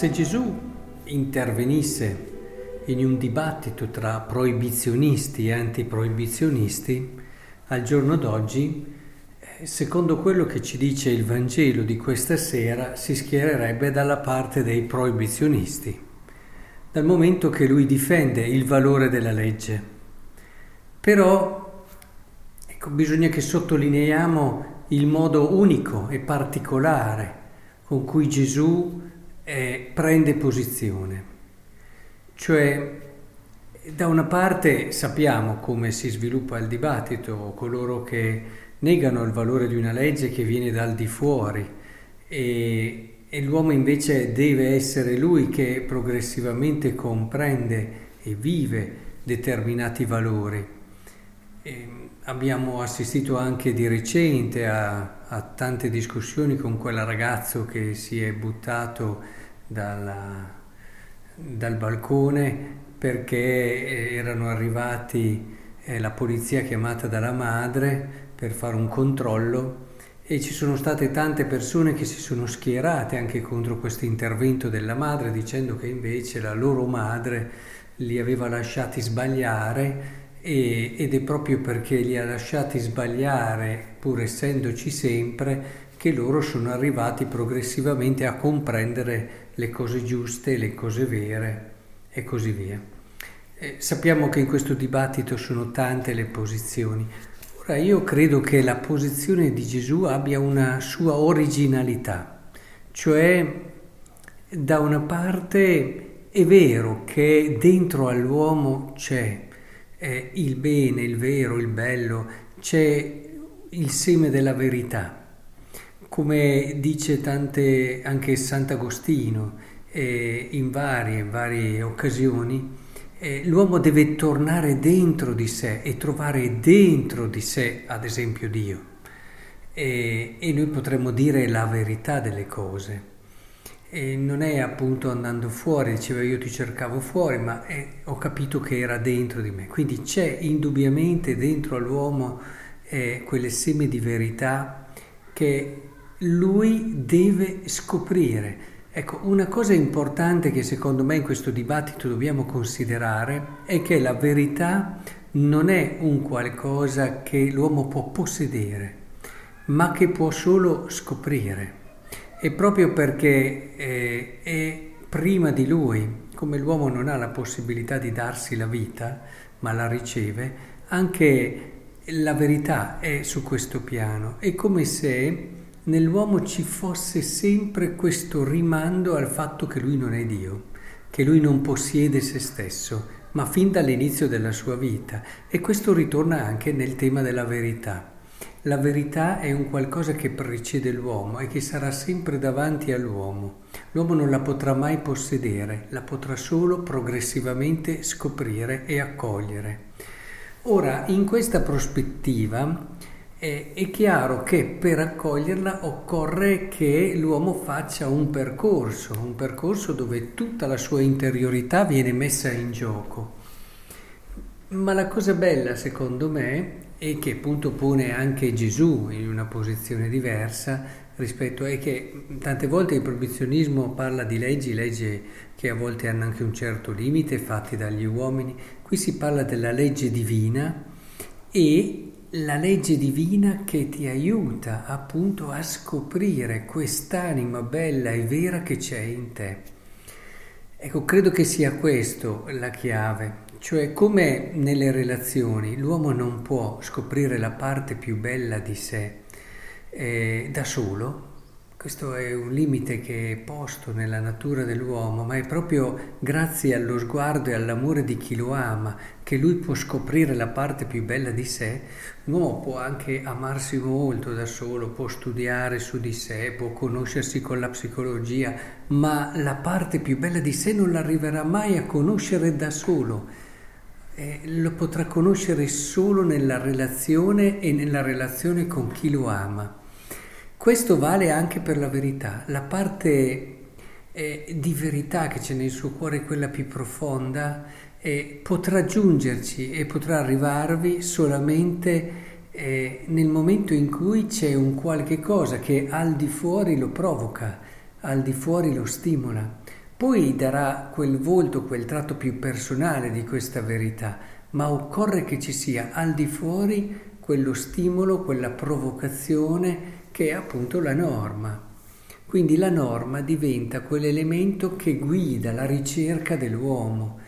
se Gesù intervenisse in un dibattito tra proibizionisti e antiproibizionisti, al giorno d'oggi, eh, secondo quello che ci dice il Vangelo di questa sera, si schiererebbe dalla parte dei proibizionisti, dal momento che lui difende il valore della legge. Però ecco, bisogna che sottolineiamo il modo unico e particolare con cui Gesù eh, prende posizione. Cioè, da una parte sappiamo come si sviluppa il dibattito, coloro che negano il valore di una legge che viene dal di fuori e, e l'uomo invece deve essere lui che progressivamente comprende e vive determinati valori. E abbiamo assistito anche di recente a, a tante discussioni con quel ragazzo che si è buttato dalla, dal balcone perché erano arrivati eh, la polizia chiamata dalla madre per fare un controllo e ci sono state tante persone che si sono schierate anche contro questo intervento della madre dicendo che invece la loro madre li aveva lasciati sbagliare e, ed è proprio perché li ha lasciati sbagliare pur essendoci sempre che loro sono arrivati progressivamente a comprendere le cose giuste, le cose vere e così via. E sappiamo che in questo dibattito sono tante le posizioni. Ora io credo che la posizione di Gesù abbia una sua originalità, cioè da una parte è vero che dentro all'uomo c'è eh, il bene, il vero, il bello, c'è il seme della verità come dice tante, anche Sant'Agostino eh, in, varie, in varie occasioni, eh, l'uomo deve tornare dentro di sé e trovare dentro di sé, ad esempio, Dio. E, e noi potremmo dire la verità delle cose. E non è appunto andando fuori, diceva io ti cercavo fuori, ma è, ho capito che era dentro di me. Quindi c'è indubbiamente dentro all'uomo eh, quelle seme di verità che lui deve scoprire. Ecco, una cosa importante che secondo me in questo dibattito dobbiamo considerare è che la verità non è un qualcosa che l'uomo può possedere, ma che può solo scoprire. E proprio perché eh, è prima di lui, come l'uomo non ha la possibilità di darsi la vita, ma la riceve, anche la verità è su questo piano. È come se nell'uomo ci fosse sempre questo rimando al fatto che lui non è Dio, che lui non possiede se stesso, ma fin dall'inizio della sua vita. E questo ritorna anche nel tema della verità. La verità è un qualcosa che precede l'uomo e che sarà sempre davanti all'uomo. L'uomo non la potrà mai possedere, la potrà solo progressivamente scoprire e accogliere. Ora, in questa prospettiva, è, è chiaro che per accoglierla occorre che l'uomo faccia un percorso, un percorso dove tutta la sua interiorità viene messa in gioco. Ma la cosa bella, secondo me, e che appunto pone anche Gesù in una posizione diversa rispetto a che tante volte il proibizionismo parla di leggi, leggi che a volte hanno anche un certo limite fatti dagli uomini, qui si parla della legge divina e la legge divina che ti aiuta appunto a scoprire quest'anima bella e vera che c'è in te. Ecco, credo che sia questo la chiave, cioè come nelle relazioni l'uomo non può scoprire la parte più bella di sé eh, da solo, questo è un limite che è posto nella natura dell'uomo, ma è proprio grazie allo sguardo e all'amore di chi lo ama che lui può scoprire la parte più bella di sé. L'uomo può anche amarsi molto da solo, può studiare su di sé, può conoscersi con la psicologia, ma la parte più bella di sé non l'arriverà mai a conoscere da solo. Eh, lo potrà conoscere solo nella relazione e nella relazione con chi lo ama. Questo vale anche per la verità. La parte eh, di verità che c'è nel suo cuore, quella più profonda, eh, potrà giungerci e potrà arrivarvi solamente eh, nel momento in cui c'è un qualche cosa che al di fuori lo provoca, al di fuori lo stimola. Poi darà quel volto, quel tratto più personale di questa verità, ma occorre che ci sia al di fuori quello stimolo, quella provocazione che è appunto la norma. Quindi la norma diventa quell'elemento che guida la ricerca dell'uomo,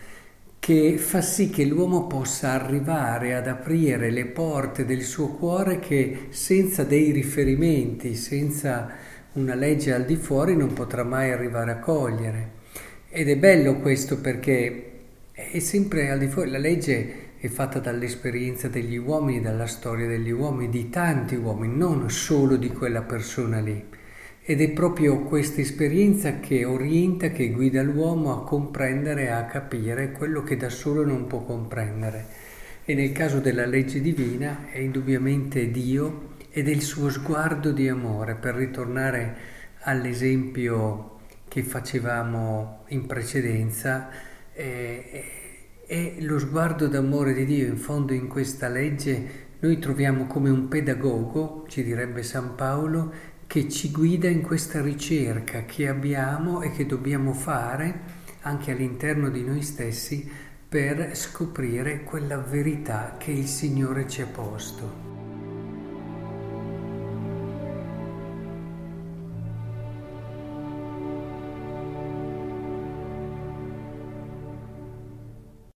che fa sì che l'uomo possa arrivare ad aprire le porte del suo cuore che senza dei riferimenti, senza una legge al di fuori non potrà mai arrivare a cogliere. Ed è bello questo perché è sempre al di fuori, la legge è fatta dall'esperienza degli uomini, dalla storia degli uomini, di tanti uomini, non solo di quella persona lì. Ed è proprio questa esperienza che orienta, che guida l'uomo a comprendere, a capire quello che da solo non può comprendere. E nel caso della legge divina è indubbiamente Dio ed è il suo sguardo di amore, per ritornare all'esempio che facevamo in precedenza, eh, è lo sguardo d'amore di Dio. In fondo in questa legge noi troviamo come un pedagogo, ci direbbe San Paolo, che ci guida in questa ricerca che abbiamo e che dobbiamo fare anche all'interno di noi stessi per scoprire quella verità che il Signore ci ha posto.